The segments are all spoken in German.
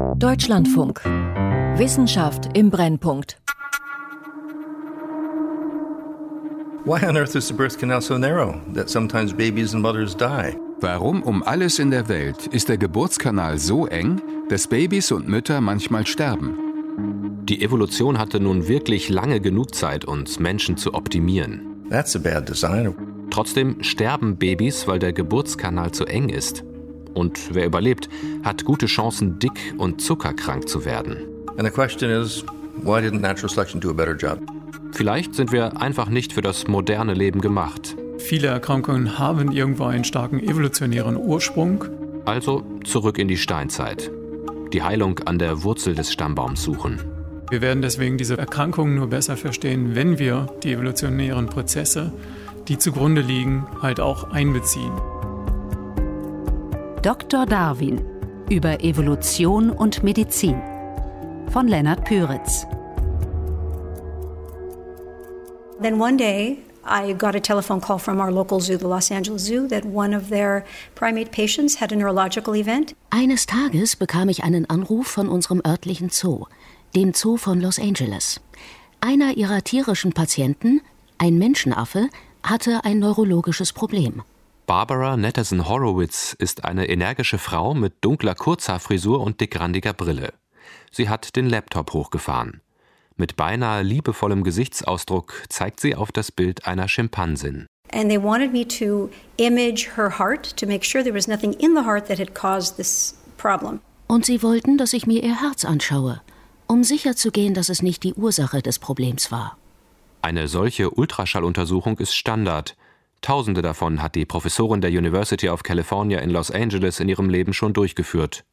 Deutschlandfunk. Wissenschaft im Brennpunkt. Why on earth is the birth canal so narrow that sometimes babies and mothers die? Warum um alles in der Welt ist der Geburtskanal so eng, dass Babys und Mütter manchmal sterben? Die Evolution hatte nun wirklich lange genug Zeit, uns Menschen zu optimieren. That's a bad design. Trotzdem sterben Babys, weil der Geburtskanal zu eng ist. Und wer überlebt, hat gute Chancen, dick und zuckerkrank zu werden. And the question is, why didn't natural selection do a better job? Vielleicht sind wir einfach nicht für das moderne Leben gemacht. Viele Erkrankungen haben irgendwo einen starken evolutionären Ursprung. Also zurück in die Steinzeit. Die Heilung an der Wurzel des Stammbaums suchen. Wir werden deswegen diese Erkrankungen nur besser verstehen, wenn wir die evolutionären Prozesse, die zugrunde liegen, halt auch einbeziehen. Dr. Darwin über Evolution und Medizin von Lennart Püritz. Then one day, I got a telephone call from our local zoo, the Los Angeles Zoo, that one of their primate patients had a neurological event. Eines Tages bekam ich einen Anruf von unserem örtlichen Zoo, dem Zoo von Los Angeles. Einer ihrer tierischen Patienten, ein Menschenaffe, hatte ein neurologisches Problem. Barbara Netterson Horowitz ist eine energische Frau mit dunkler Kurzhaarfrisur und dickrandiger Brille. Sie hat den Laptop hochgefahren. Mit beinahe liebevollem Gesichtsausdruck zeigt sie auf das Bild einer Schimpansin. And they wanted me to image her heart to make sure there was nothing in the heart that had caused this problem. Und sie wollten, dass ich mir ihr Herz anschaue, um sicherzugehen, dass es nicht die Ursache des Problems war. Eine solche Ultraschalluntersuchung ist Standard. Tausende davon hat die Professorin der University of California in Los Angeles in ihrem Leben schon durchgeführt.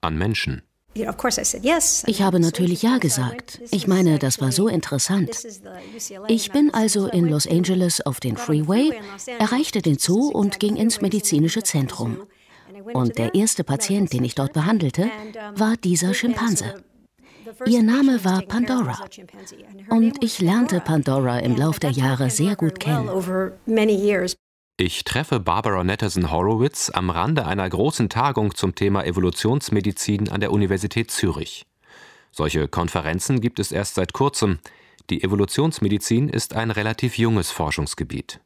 An Menschen. Ich habe natürlich Ja gesagt. Ich meine, das war so interessant. Ich bin also in Los Angeles auf den Freeway, erreichte den Zoo und ging ins medizinische Zentrum. Und der erste Patient, den ich dort behandelte, war dieser Schimpanse. Ihr Name war Pandora. Und ich lernte Pandora im Lauf der Jahre sehr gut kennen. Ich treffe Barbara Netterson Horowitz am Rande einer großen Tagung zum Thema Evolutionsmedizin an der Universität Zürich. Solche Konferenzen gibt es erst seit kurzem. Die Evolutionsmedizin ist ein relativ junges Forschungsgebiet.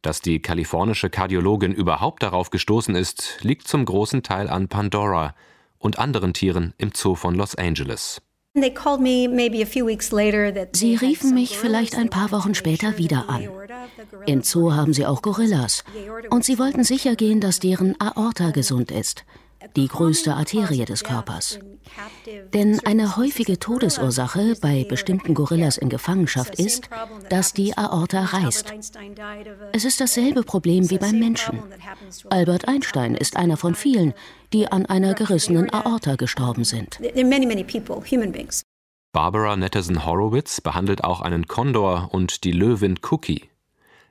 Dass die kalifornische Kardiologin überhaupt darauf gestoßen ist, liegt zum großen Teil an Pandora und anderen Tieren im Zoo von Los Angeles. Sie riefen mich vielleicht ein paar Wochen später wieder an. Im Zoo haben sie auch Gorillas. Und sie wollten sicher gehen, dass deren Aorta gesund ist, die größte Arterie des Körpers. Denn eine häufige Todesursache bei bestimmten Gorillas in Gefangenschaft ist, dass die Aorta reißt. Es ist dasselbe Problem wie beim Menschen. Albert Einstein ist einer von vielen, die an einer gerissenen Aorta gestorben sind. Barbara Netterson Horowitz behandelt auch einen Kondor und die Löwin Cookie.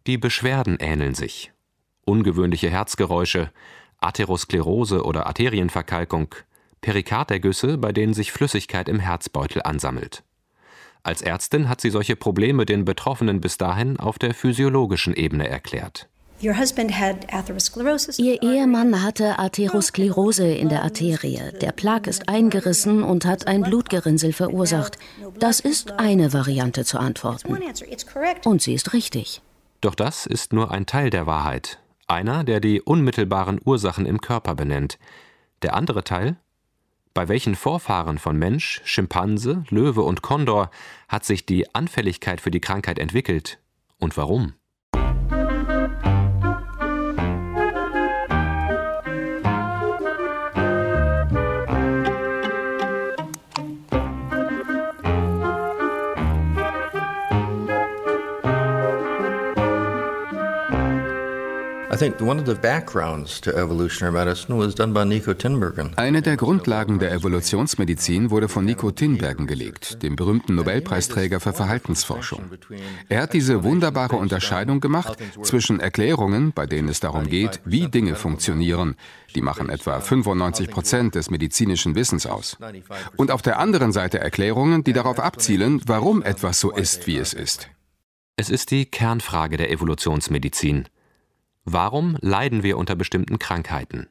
Die Beschwerden ähneln sich. Ungewöhnliche Herzgeräusche, Atherosklerose oder Arterienverkalkung, Perikardergüsse, bei denen sich Flüssigkeit im Herzbeutel ansammelt. Als Ärztin hat sie solche Probleme den Betroffenen bis dahin auf der physiologischen Ebene erklärt. Ihr Ehemann hatte Atherosklerose in der Arterie. Der Plag ist eingerissen und hat ein Blutgerinnsel verursacht. Das ist eine Variante zu antworten. Und sie ist richtig. Doch das ist nur ein Teil der Wahrheit. Einer, der die unmittelbaren Ursachen im Körper benennt. Der andere Teil? Bei welchen Vorfahren von Mensch, Schimpanse, Löwe und Kondor hat sich die Anfälligkeit für die Krankheit entwickelt? Und warum? Eine der Grundlagen der Evolutionsmedizin wurde von Nico Tinbergen gelegt, dem berühmten Nobelpreisträger für Verhaltensforschung. Er hat diese wunderbare Unterscheidung gemacht zwischen Erklärungen, bei denen es darum geht, wie Dinge funktionieren, die machen etwa 95 Prozent des medizinischen Wissens aus, und auf der anderen Seite Erklärungen, die darauf abzielen, warum etwas so ist, wie es ist. Es ist die Kernfrage der Evolutionsmedizin. Warum leiden wir unter bestimmten Krankheiten?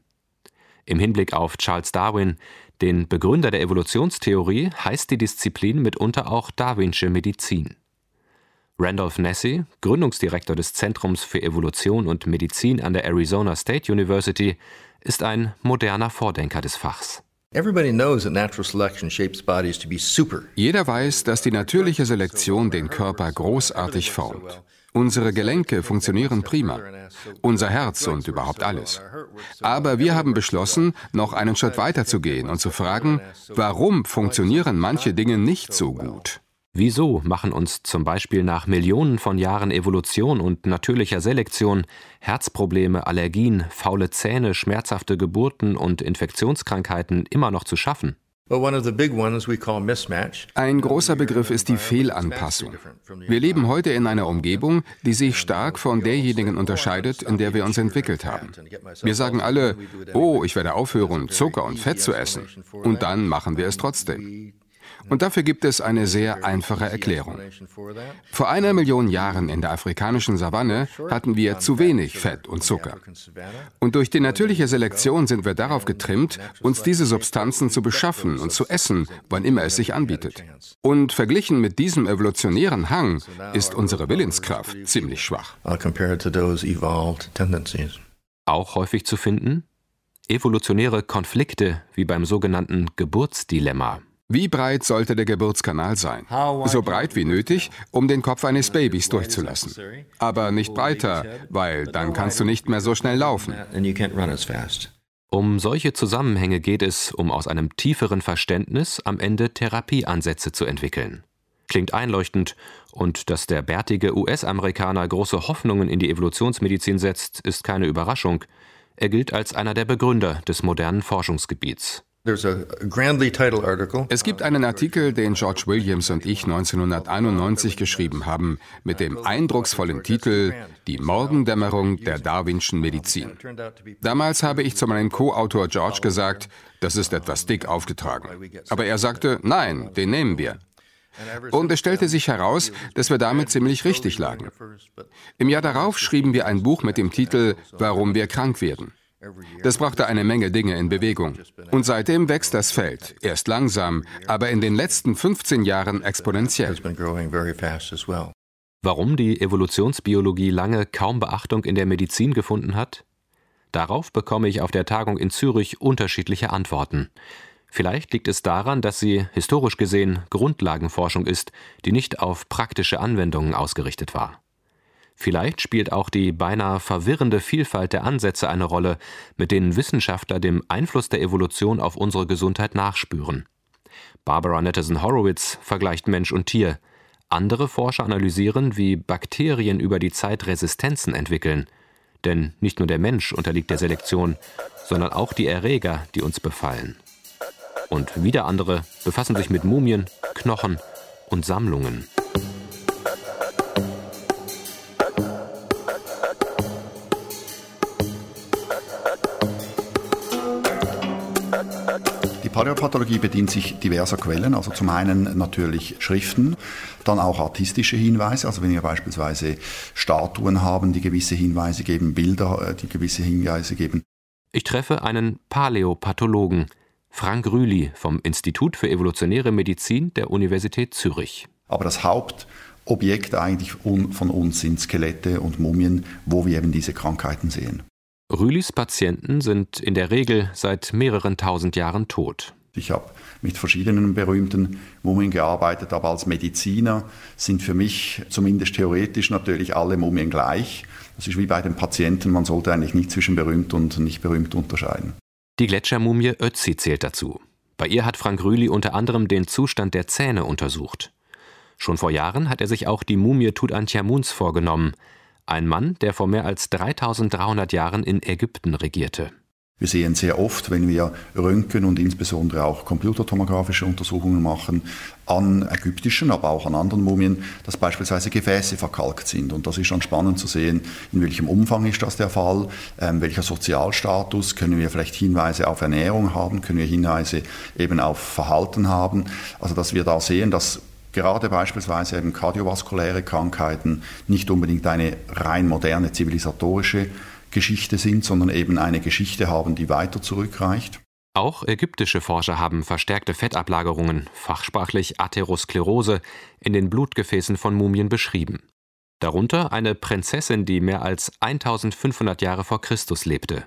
Im Hinblick auf Charles Darwin, Den Begründer der Evolutionstheorie heißt die Disziplin mitunter auch Darwinsche Medizin. Randolph Nessy, Gründungsdirektor des Zentrums für Evolution und Medizin an der Arizona State University, ist ein moderner Vordenker des Fachs. Jeder weiß, dass die natürliche Selektion den Körper großartig formt. Unsere Gelenke funktionieren prima, unser Herz und überhaupt alles. Aber wir haben beschlossen, noch einen Schritt weiter zu gehen und zu fragen, warum funktionieren manche Dinge nicht so gut? Wieso machen uns zum Beispiel nach Millionen von Jahren Evolution und natürlicher Selektion Herzprobleme, Allergien, faule Zähne, schmerzhafte Geburten und Infektionskrankheiten immer noch zu schaffen? Ein großer Begriff ist die Fehlanpassung. Wir leben heute in einer Umgebung, die sich stark von derjenigen unterscheidet, in der wir uns entwickelt haben. Wir sagen alle, oh, ich werde aufhören, Zucker und Fett zu essen. Und dann machen wir es trotzdem. Und dafür gibt es eine sehr einfache Erklärung. Vor einer Million Jahren in der afrikanischen Savanne hatten wir zu wenig Fett und Zucker. Und durch die natürliche Selektion sind wir darauf getrimmt, uns diese Substanzen zu beschaffen und zu essen, wann immer es sich anbietet. Und verglichen mit diesem evolutionären Hang ist unsere Willenskraft ziemlich schwach. Auch häufig zu finden? Evolutionäre Konflikte wie beim sogenannten Geburtsdilemma. Wie breit sollte der Geburtskanal sein? So breit wie nötig, um den Kopf eines Babys durchzulassen. Aber nicht breiter, weil dann kannst du nicht mehr so schnell laufen. Um solche Zusammenhänge geht es, um aus einem tieferen Verständnis am Ende Therapieansätze zu entwickeln. Klingt einleuchtend, und dass der bärtige US-Amerikaner große Hoffnungen in die Evolutionsmedizin setzt, ist keine Überraschung. Er gilt als einer der Begründer des modernen Forschungsgebiets. Es gibt einen Artikel, den George Williams und ich 1991 geschrieben haben, mit dem eindrucksvollen Titel Die Morgendämmerung der Darwinschen Medizin. Damals habe ich zu meinem Co-Autor George gesagt, das ist etwas dick aufgetragen. Aber er sagte, nein, den nehmen wir. Und es stellte sich heraus, dass wir damit ziemlich richtig lagen. Im Jahr darauf schrieben wir ein Buch mit dem Titel Warum wir krank werden. Das brachte eine Menge Dinge in Bewegung. Und seitdem wächst das Feld, erst langsam, aber in den letzten 15 Jahren exponentiell. Warum die Evolutionsbiologie lange kaum Beachtung in der Medizin gefunden hat? Darauf bekomme ich auf der Tagung in Zürich unterschiedliche Antworten. Vielleicht liegt es daran, dass sie, historisch gesehen, Grundlagenforschung ist, die nicht auf praktische Anwendungen ausgerichtet war. Vielleicht spielt auch die beinahe verwirrende Vielfalt der Ansätze eine Rolle, mit denen Wissenschaftler dem Einfluss der Evolution auf unsere Gesundheit nachspüren. Barbara Nettesen Horowitz vergleicht Mensch und Tier. Andere Forscher analysieren, wie Bakterien über die Zeit Resistenzen entwickeln. Denn nicht nur der Mensch unterliegt der Selektion, sondern auch die Erreger, die uns befallen. Und wieder andere befassen sich mit Mumien, Knochen und Sammlungen. Paläopathologie bedient sich diverser Quellen, also zum einen natürlich Schriften, dann auch artistische Hinweise, also wenn wir beispielsweise Statuen haben, die gewisse Hinweise geben, Bilder, äh, die gewisse Hinweise geben. Ich treffe einen Paläopathologen, Frank Rühli vom Institut für evolutionäre Medizin der Universität Zürich. Aber das Hauptobjekt eigentlich von uns sind Skelette und Mumien, wo wir eben diese Krankheiten sehen. Rühlis Patienten sind in der Regel seit mehreren tausend Jahren tot. Ich habe mit verschiedenen berühmten Mumien gearbeitet, aber als Mediziner sind für mich zumindest theoretisch natürlich alle Mumien gleich. Das ist wie bei den Patienten, man sollte eigentlich nicht zwischen berühmt und nicht berühmt unterscheiden. Die Gletschermumie Ötzi zählt dazu. Bei ihr hat Frank Rühli unter anderem den Zustand der Zähne untersucht. Schon vor Jahren hat er sich auch die Mumie Tutanchamuns vorgenommen, ein Mann, der vor mehr als 3300 Jahren in Ägypten regierte. Wir sehen sehr oft, wenn wir Röntgen und insbesondere auch computertomografische Untersuchungen machen, an ägyptischen, aber auch an anderen Mumien, dass beispielsweise Gefäße verkalkt sind. Und das ist schon spannend zu sehen, in welchem Umfang ist das der Fall, ähm, welcher Sozialstatus, können wir vielleicht Hinweise auf Ernährung haben, können wir Hinweise eben auf Verhalten haben. Also dass wir da sehen, dass gerade beispielsweise eben kardiovaskuläre Krankheiten nicht unbedingt eine rein moderne zivilisatorische Geschichte sind, sondern eben eine Geschichte haben, die weiter zurückreicht. Auch ägyptische Forscher haben verstärkte Fettablagerungen, fachsprachlich Atherosklerose, in den Blutgefäßen von Mumien beschrieben. Darunter eine Prinzessin, die mehr als 1500 Jahre vor Christus lebte.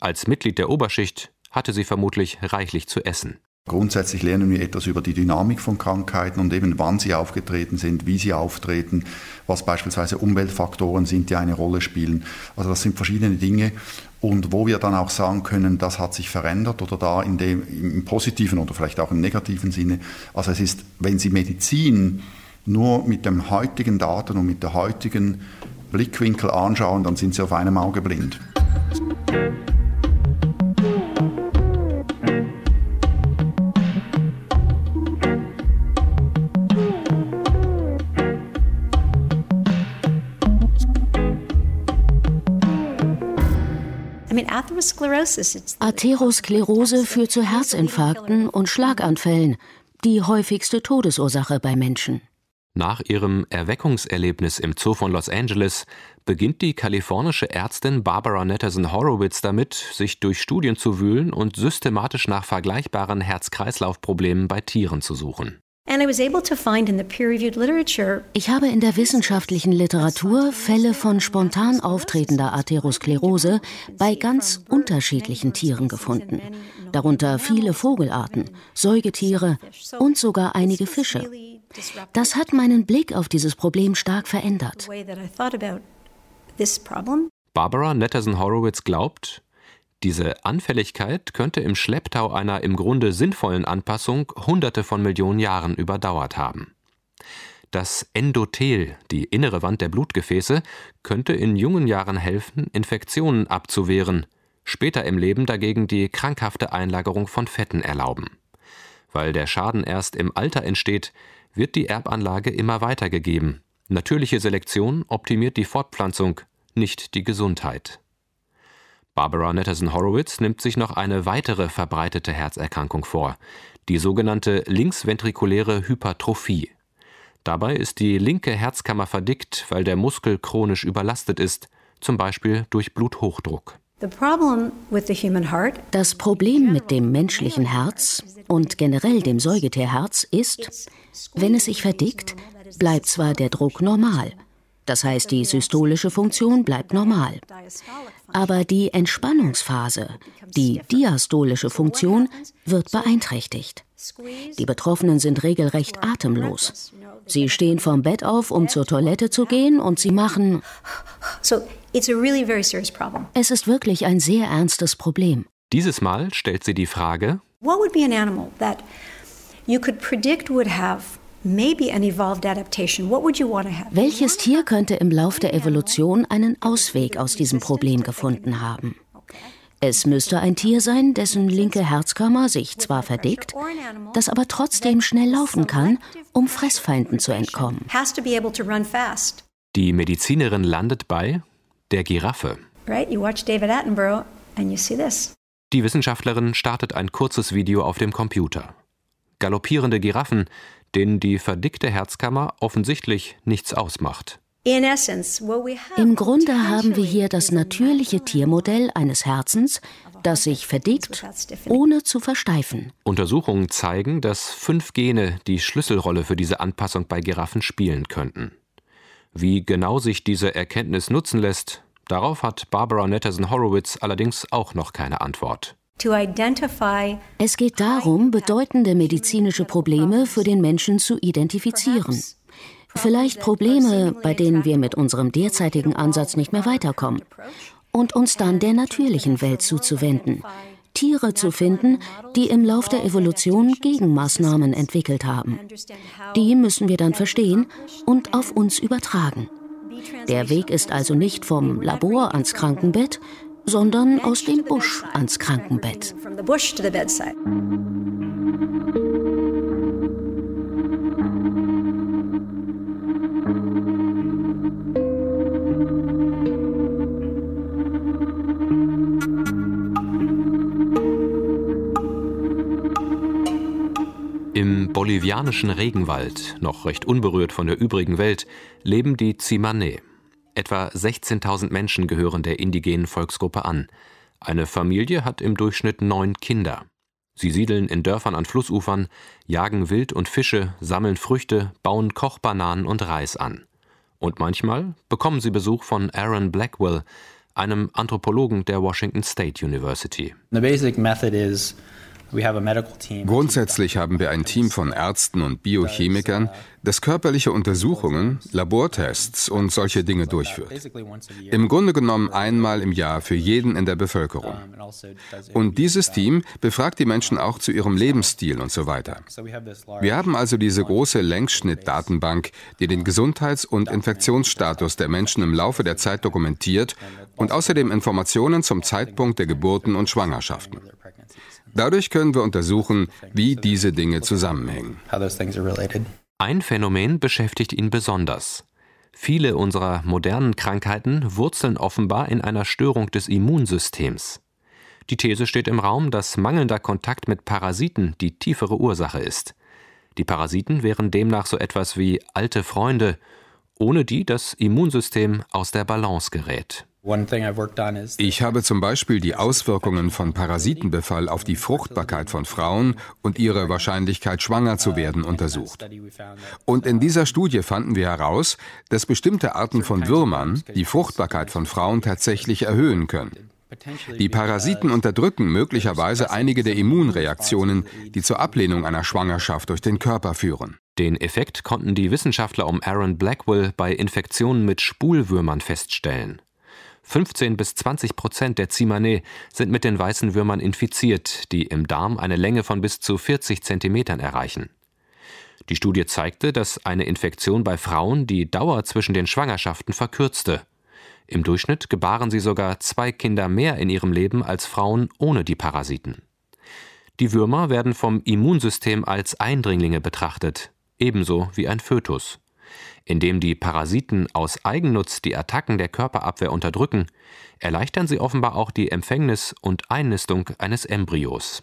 Als Mitglied der Oberschicht hatte sie vermutlich reichlich zu essen. Grundsätzlich lernen wir etwas über die Dynamik von Krankheiten und eben wann sie aufgetreten sind, wie sie auftreten, was beispielsweise Umweltfaktoren sind, die eine Rolle spielen. Also das sind verschiedene Dinge und wo wir dann auch sagen können, das hat sich verändert oder da in dem, im positiven oder vielleicht auch im negativen Sinne. Also es ist, wenn Sie Medizin nur mit dem heutigen Daten und mit der heutigen Blickwinkel anschauen, dann sind Sie auf einem Auge blind. Atherosklerose führt zu Herzinfarkten und Schlaganfällen, die häufigste Todesursache bei Menschen. Nach ihrem Erweckungserlebnis im Zoo von Los Angeles beginnt die kalifornische Ärztin Barbara Netterson Horowitz damit, sich durch Studien zu wühlen und systematisch nach vergleichbaren Herz-Kreislauf-Problemen bei Tieren zu suchen. Ich habe in der wissenschaftlichen Literatur Fälle von spontan auftretender Atherosklerose bei ganz unterschiedlichen Tieren gefunden, darunter viele Vogelarten, Säugetiere und sogar einige Fische. Das hat meinen Blick auf dieses Problem stark verändert. Barbara Netterson Horowitz glaubt, diese Anfälligkeit könnte im Schlepptau einer im Grunde sinnvollen Anpassung Hunderte von Millionen Jahren überdauert haben. Das Endothel, die innere Wand der Blutgefäße, könnte in jungen Jahren helfen, Infektionen abzuwehren, später im Leben dagegen die krankhafte Einlagerung von Fetten erlauben. Weil der Schaden erst im Alter entsteht, wird die Erbanlage immer weitergegeben. Natürliche Selektion optimiert die Fortpflanzung, nicht die Gesundheit. Barbara Netterson Horowitz nimmt sich noch eine weitere verbreitete Herzerkrankung vor, die sogenannte linksventrikuläre Hypertrophie. Dabei ist die linke Herzkammer verdickt, weil der Muskel chronisch überlastet ist, zum Beispiel durch Bluthochdruck. Das Problem mit dem menschlichen Herz und generell dem Säugetierherz ist, wenn es sich verdickt, bleibt zwar der Druck normal, das heißt die systolische Funktion bleibt normal, aber die Entspannungsphase, die diastolische Funktion, wird beeinträchtigt. Die Betroffenen sind regelrecht atemlos. Sie stehen vom Bett auf, um zur Toilette zu gehen, und sie machen. Es ist wirklich ein sehr ernstes Problem. Dieses Mal stellt sie die Frage: What would be an animal that you could predict would have welches Tier könnte im Lauf der Evolution einen Ausweg aus diesem Problem gefunden haben? Es müsste ein Tier sein, dessen linke Herzkammer sich zwar verdickt, das aber trotzdem schnell laufen kann, um Fressfeinden zu entkommen. Die Medizinerin landet bei der Giraffe. Die Wissenschaftlerin startet ein kurzes Video auf dem Computer. Galoppierende Giraffen, denen die verdickte Herzkammer offensichtlich nichts ausmacht. Im Grunde haben wir hier das natürliche Tiermodell eines Herzens, das sich verdickt, ohne zu versteifen. Untersuchungen zeigen, dass fünf Gene die Schlüsselrolle für diese Anpassung bei Giraffen spielen könnten. Wie genau sich diese Erkenntnis nutzen lässt, darauf hat Barbara Netterson Horowitz allerdings auch noch keine Antwort. Es geht darum, bedeutende medizinische Probleme für den Menschen zu identifizieren. Vielleicht Probleme, bei denen wir mit unserem derzeitigen Ansatz nicht mehr weiterkommen. Und uns dann der natürlichen Welt zuzuwenden. Tiere zu finden, die im Lauf der Evolution Gegenmaßnahmen entwickelt haben. Die müssen wir dann verstehen und auf uns übertragen. Der Weg ist also nicht vom Labor ans Krankenbett, sondern aus dem Busch ans Krankenbett. Im bolivianischen Regenwald, noch recht unberührt von der übrigen Welt, leben die Zimane. Etwa 16.000 Menschen gehören der indigenen Volksgruppe an. Eine Familie hat im Durchschnitt neun Kinder. Sie siedeln in Dörfern an Flussufern, jagen Wild und Fische, sammeln Früchte, bauen Kochbananen und Reis an. Und manchmal bekommen sie Besuch von Aaron Blackwell, einem Anthropologen der Washington State University. The basic method is Grundsätzlich haben wir ein Team von Ärzten und Biochemikern, das körperliche Untersuchungen, Labortests und solche Dinge durchführt. Im Grunde genommen einmal im Jahr für jeden in der Bevölkerung. Und dieses Team befragt die Menschen auch zu ihrem Lebensstil und so weiter. Wir haben also diese große Längsschnittdatenbank, die den Gesundheits- und Infektionsstatus der Menschen im Laufe der Zeit dokumentiert und außerdem Informationen zum Zeitpunkt der Geburten und Schwangerschaften. Dadurch können wir untersuchen, wie diese Dinge zusammenhängen. Ein Phänomen beschäftigt ihn besonders. Viele unserer modernen Krankheiten wurzeln offenbar in einer Störung des Immunsystems. Die These steht im Raum, dass mangelnder Kontakt mit Parasiten die tiefere Ursache ist. Die Parasiten wären demnach so etwas wie alte Freunde, ohne die das Immunsystem aus der Balance gerät. Ich habe zum Beispiel die Auswirkungen von Parasitenbefall auf die Fruchtbarkeit von Frauen und ihre Wahrscheinlichkeit, schwanger zu werden, untersucht. Und in dieser Studie fanden wir heraus, dass bestimmte Arten von Würmern die Fruchtbarkeit von Frauen tatsächlich erhöhen können. Die Parasiten unterdrücken möglicherweise einige der Immunreaktionen, die zur Ablehnung einer Schwangerschaft durch den Körper führen. Den Effekt konnten die Wissenschaftler um Aaron Blackwell bei Infektionen mit Spulwürmern feststellen. 15 bis 20 Prozent der Zimane sind mit den weißen Würmern infiziert, die im Darm eine Länge von bis zu 40 Zentimetern erreichen. Die Studie zeigte, dass eine Infektion bei Frauen die Dauer zwischen den Schwangerschaften verkürzte. Im Durchschnitt gebaren sie sogar zwei Kinder mehr in ihrem Leben als Frauen ohne die Parasiten. Die Würmer werden vom Immunsystem als Eindringlinge betrachtet, ebenso wie ein Fötus. Indem die Parasiten aus Eigennutz die Attacken der Körperabwehr unterdrücken, erleichtern sie offenbar auch die Empfängnis und Einnistung eines Embryos.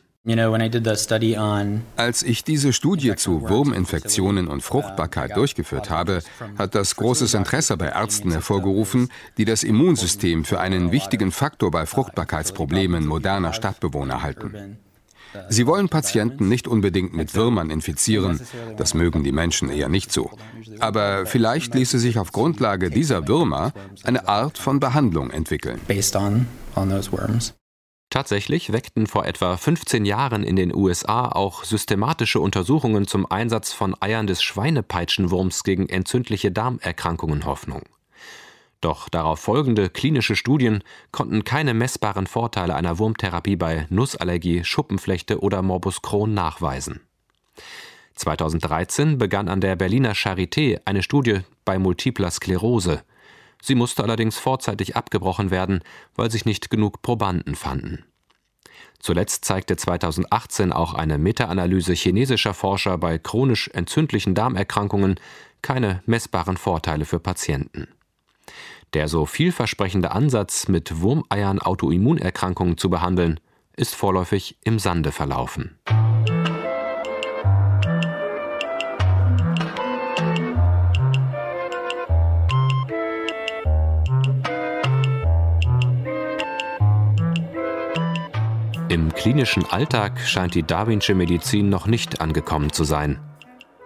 Als ich diese Studie zu Wurminfektionen und Fruchtbarkeit durchgeführt habe, hat das großes Interesse bei Ärzten hervorgerufen, die das Immunsystem für einen wichtigen Faktor bei Fruchtbarkeitsproblemen moderner Stadtbewohner halten. Sie wollen Patienten nicht unbedingt mit Würmern infizieren, das mögen die Menschen eher nicht so. Aber vielleicht ließe sich auf Grundlage dieser Würmer eine Art von Behandlung entwickeln. Tatsächlich weckten vor etwa 15 Jahren in den USA auch systematische Untersuchungen zum Einsatz von Eiern des Schweinepeitschenwurms gegen entzündliche Darmerkrankungen Hoffnung. Doch darauf folgende klinische Studien konnten keine messbaren Vorteile einer Wurmtherapie bei Nussallergie, Schuppenflechte oder Morbus Crohn nachweisen. 2013 begann an der Berliner Charité eine Studie bei multipler Sklerose. Sie musste allerdings vorzeitig abgebrochen werden, weil sich nicht genug Probanden fanden. Zuletzt zeigte 2018 auch eine Meta-Analyse chinesischer Forscher bei chronisch entzündlichen Darmerkrankungen keine messbaren Vorteile für Patienten. Der so vielversprechende Ansatz, mit Wurmeiern Autoimmunerkrankungen zu behandeln, ist vorläufig im Sande verlaufen. Im klinischen Alltag scheint die Darwinsche Medizin noch nicht angekommen zu sein.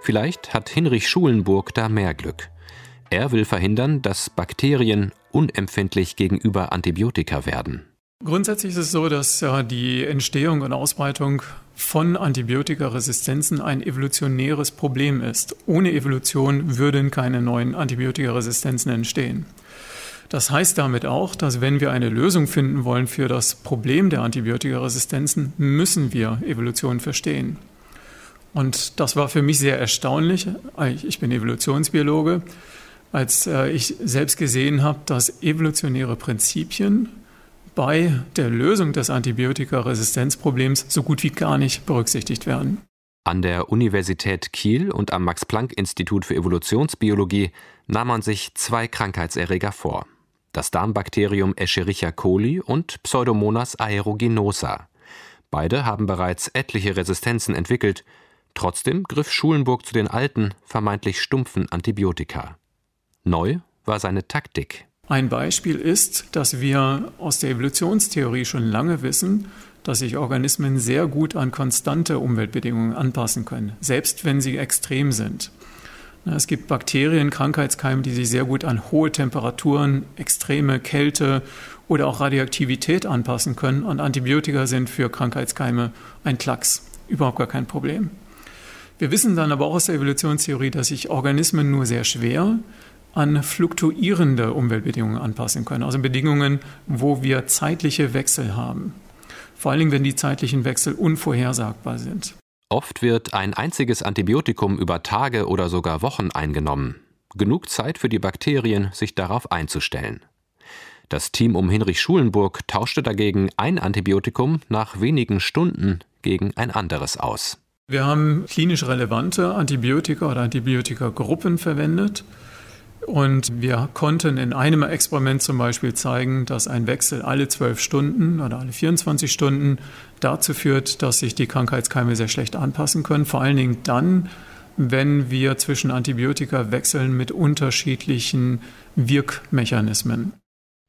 Vielleicht hat Hinrich Schulenburg da mehr Glück. Er will verhindern, dass Bakterien unempfindlich gegenüber Antibiotika werden. Grundsätzlich ist es so, dass die Entstehung und Ausbreitung von Antibiotikaresistenzen ein evolutionäres Problem ist. Ohne Evolution würden keine neuen Antibiotikaresistenzen entstehen. Das heißt damit auch, dass wenn wir eine Lösung finden wollen für das Problem der Antibiotikaresistenzen, müssen wir Evolution verstehen. Und das war für mich sehr erstaunlich. Ich bin Evolutionsbiologe als äh, ich selbst gesehen habe, dass evolutionäre Prinzipien bei der Lösung des Antibiotikaresistenzproblems so gut wie gar nicht berücksichtigt werden. An der Universität Kiel und am Max-Planck-Institut für Evolutionsbiologie nahm man sich zwei Krankheitserreger vor. Das Darmbakterium Escherichia coli und Pseudomonas aeruginosa. Beide haben bereits etliche Resistenzen entwickelt. Trotzdem griff Schulenburg zu den alten, vermeintlich stumpfen Antibiotika. Neu war seine Taktik. Ein Beispiel ist, dass wir aus der Evolutionstheorie schon lange wissen, dass sich Organismen sehr gut an konstante Umweltbedingungen anpassen können, selbst wenn sie extrem sind. Es gibt Bakterien, Krankheitskeime, die sich sehr gut an hohe Temperaturen, extreme Kälte oder auch Radioaktivität anpassen können. Und Antibiotika sind für Krankheitskeime ein Klacks, überhaupt gar kein Problem. Wir wissen dann aber auch aus der Evolutionstheorie, dass sich Organismen nur sehr schwer an fluktuierende Umweltbedingungen anpassen können, also Bedingungen, wo wir zeitliche Wechsel haben. Vor allen Dingen, wenn die zeitlichen Wechsel unvorhersagbar sind. Oft wird ein einziges Antibiotikum über Tage oder sogar Wochen eingenommen. Genug Zeit für die Bakterien, sich darauf einzustellen. Das Team um Hinrich Schulenburg tauschte dagegen ein Antibiotikum nach wenigen Stunden gegen ein anderes aus. Wir haben klinisch relevante Antibiotika oder Antibiotikagruppen verwendet. Und wir konnten in einem Experiment zum Beispiel zeigen, dass ein Wechsel alle zwölf Stunden oder alle 24 Stunden dazu führt, dass sich die Krankheitskeime sehr schlecht anpassen können. Vor allen Dingen dann, wenn wir zwischen Antibiotika wechseln mit unterschiedlichen Wirkmechanismen.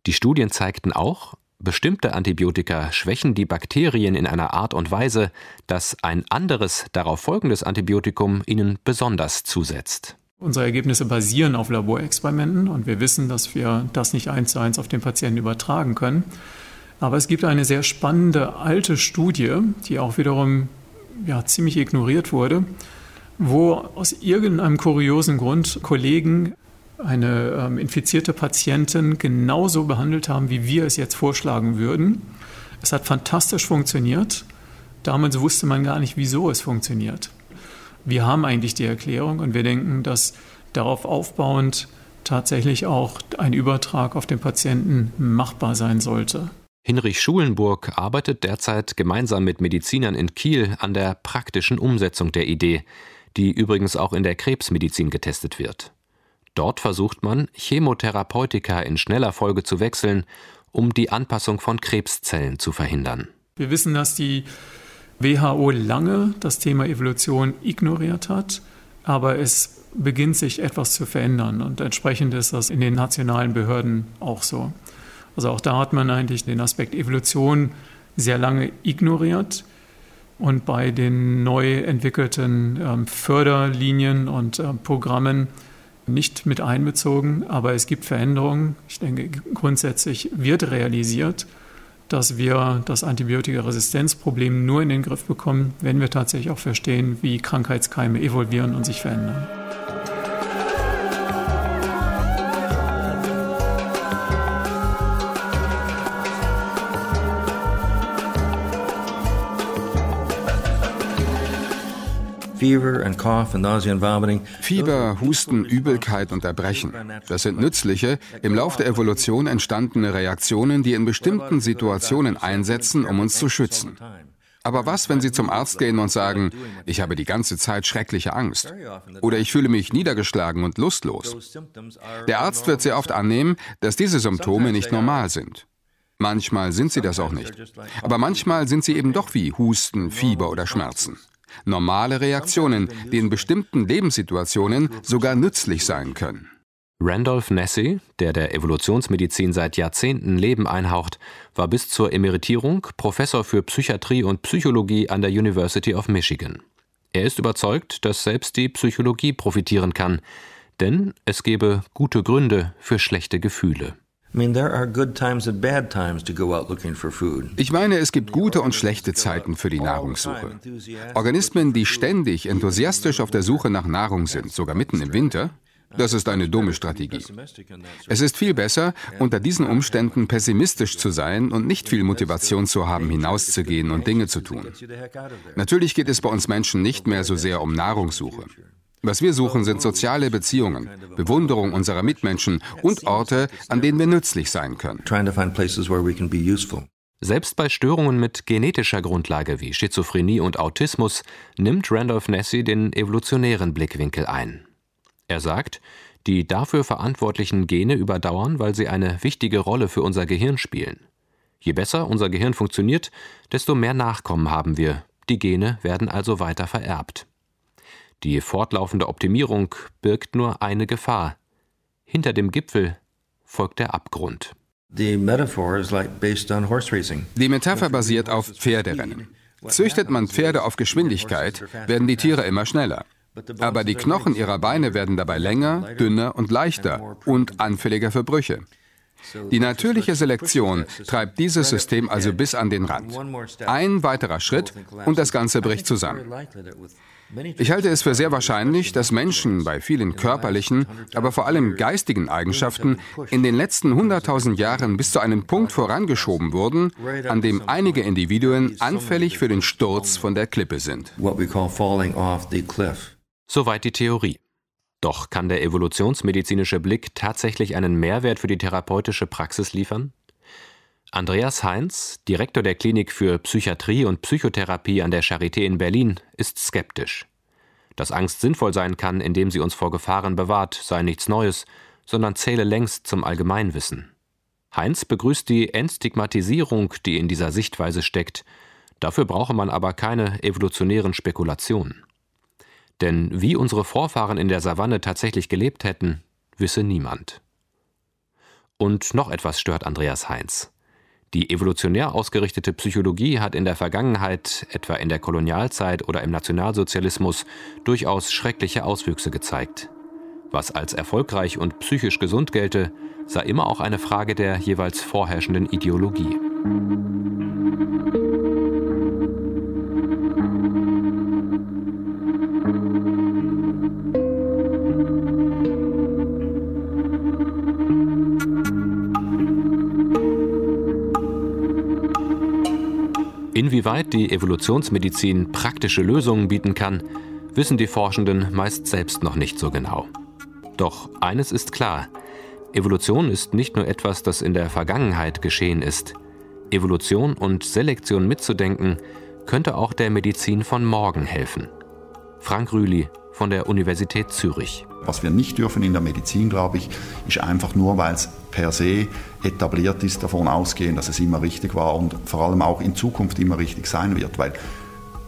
Die Studien zeigten auch, bestimmte Antibiotika schwächen die Bakterien in einer Art und Weise, dass ein anderes darauf folgendes Antibiotikum ihnen besonders zusetzt. Unsere Ergebnisse basieren auf Laborexperimenten und wir wissen, dass wir das nicht eins zu eins auf den Patienten übertragen können. Aber es gibt eine sehr spannende alte Studie, die auch wiederum ja, ziemlich ignoriert wurde, wo aus irgendeinem kuriosen Grund Kollegen eine ähm, infizierte Patientin genauso behandelt haben, wie wir es jetzt vorschlagen würden. Es hat fantastisch funktioniert. Damals wusste man gar nicht, wieso es funktioniert wir haben eigentlich die Erklärung und wir denken, dass darauf aufbauend tatsächlich auch ein Übertrag auf den Patienten machbar sein sollte. Hinrich Schulenburg arbeitet derzeit gemeinsam mit Medizinern in Kiel an der praktischen Umsetzung der Idee, die übrigens auch in der Krebsmedizin getestet wird. Dort versucht man, Chemotherapeutika in schneller Folge zu wechseln, um die Anpassung von Krebszellen zu verhindern. Wir wissen, dass die WHO lange das Thema Evolution ignoriert hat, aber es beginnt sich etwas zu verändern und entsprechend ist das in den nationalen Behörden auch so. Also auch da hat man eigentlich den Aspekt Evolution sehr lange ignoriert und bei den neu entwickelten ähm, Förderlinien und äh, Programmen nicht mit einbezogen, aber es gibt Veränderungen. Ich denke, grundsätzlich wird realisiert, dass wir das Antibiotikaresistenzproblem nur in den Griff bekommen, wenn wir tatsächlich auch verstehen, wie Krankheitskeime evolvieren und sich verändern. Fieber, Husten, Übelkeit und Erbrechen. Das sind nützliche, im Lauf der Evolution entstandene Reaktionen, die in bestimmten Situationen einsetzen, um uns zu schützen. Aber was, wenn Sie zum Arzt gehen und sagen, ich habe die ganze Zeit schreckliche Angst oder ich fühle mich niedergeschlagen und lustlos? Der Arzt wird sehr oft annehmen, dass diese Symptome nicht normal sind. Manchmal sind sie das auch nicht. Aber manchmal sind sie eben doch wie Husten, Fieber oder Schmerzen. Normale Reaktionen, die in bestimmten Lebenssituationen sogar nützlich sein können. Randolph Nessy, der der Evolutionsmedizin seit Jahrzehnten Leben einhaucht, war bis zur Emeritierung Professor für Psychiatrie und Psychologie an der University of Michigan. Er ist überzeugt, dass selbst die Psychologie profitieren kann, denn es gebe gute Gründe für schlechte Gefühle. Ich meine, es gibt gute und schlechte Zeiten für die Nahrungssuche. Organismen, die ständig enthusiastisch auf der Suche nach Nahrung sind, sogar mitten im Winter, das ist eine dumme Strategie. Es ist viel besser, unter diesen Umständen pessimistisch zu sein und nicht viel Motivation zu haben, hinauszugehen und Dinge zu tun. Natürlich geht es bei uns Menschen nicht mehr so sehr um Nahrungssuche. Was wir suchen, sind soziale Beziehungen, Bewunderung unserer Mitmenschen und Orte, an denen wir nützlich sein können. Selbst bei Störungen mit genetischer Grundlage wie Schizophrenie und Autismus nimmt Randolph Nessy den evolutionären Blickwinkel ein. Er sagt, die dafür verantwortlichen Gene überdauern, weil sie eine wichtige Rolle für unser Gehirn spielen. Je besser unser Gehirn funktioniert, desto mehr Nachkommen haben wir. Die Gene werden also weiter vererbt. Die fortlaufende Optimierung birgt nur eine Gefahr. Hinter dem Gipfel folgt der Abgrund. Die Metapher basiert auf Pferderennen. Züchtet man Pferde auf Geschwindigkeit, werden die Tiere immer schneller. Aber die Knochen ihrer Beine werden dabei länger, dünner und leichter und anfälliger für Brüche. Die natürliche Selektion treibt dieses System also bis an den Rand. Ein weiterer Schritt und das Ganze bricht zusammen. Ich halte es für sehr wahrscheinlich, dass Menschen bei vielen körperlichen, aber vor allem geistigen Eigenschaften in den letzten 100.000 Jahren bis zu einem Punkt vorangeschoben wurden, an dem einige Individuen anfällig für den Sturz von der Klippe sind. Soweit die Theorie. Doch kann der evolutionsmedizinische Blick tatsächlich einen Mehrwert für die therapeutische Praxis liefern? Andreas Heinz, Direktor der Klinik für Psychiatrie und Psychotherapie an der Charité in Berlin, ist skeptisch. Dass Angst sinnvoll sein kann, indem sie uns vor Gefahren bewahrt, sei nichts Neues, sondern zähle längst zum Allgemeinwissen. Heinz begrüßt die Entstigmatisierung, die in dieser Sichtweise steckt. Dafür brauche man aber keine evolutionären Spekulationen. Denn wie unsere Vorfahren in der Savanne tatsächlich gelebt hätten, wisse niemand. Und noch etwas stört Andreas Heinz. Die evolutionär ausgerichtete Psychologie hat in der Vergangenheit, etwa in der Kolonialzeit oder im Nationalsozialismus, durchaus schreckliche Auswüchse gezeigt. Was als erfolgreich und psychisch gesund gelte, sei immer auch eine Frage der jeweils vorherrschenden Ideologie. Inwieweit die Evolutionsmedizin praktische Lösungen bieten kann, wissen die Forschenden meist selbst noch nicht so genau. Doch eines ist klar, Evolution ist nicht nur etwas, das in der Vergangenheit geschehen ist. Evolution und Selektion mitzudenken, könnte auch der Medizin von morgen helfen. Frank Rühli von der Universität Zürich. Was wir nicht dürfen in der Medizin, glaube ich, ist einfach nur, weil es per se etabliert ist, davon ausgehen, dass es immer richtig war und vor allem auch in Zukunft immer richtig sein wird. Weil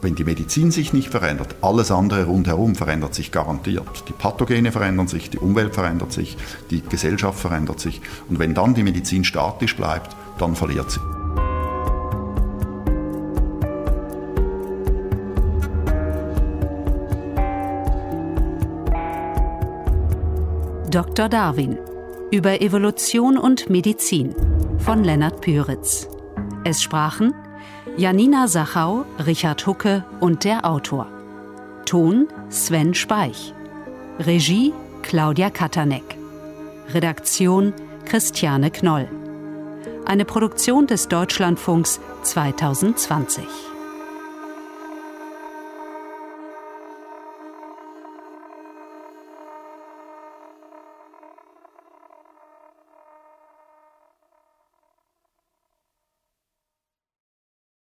wenn die Medizin sich nicht verändert, alles andere rundherum verändert sich garantiert. Die Pathogene verändern sich, die Umwelt verändert sich, die Gesellschaft verändert sich. Und wenn dann die Medizin statisch bleibt, dann verliert sie. Dr. Darwin über Evolution und Medizin von Lennart Püritz. Es sprachen Janina Sachau, Richard Hucke und der Autor. Ton Sven Speich. Regie Claudia Katanek. Redaktion Christiane Knoll. Eine Produktion des Deutschlandfunks 2020.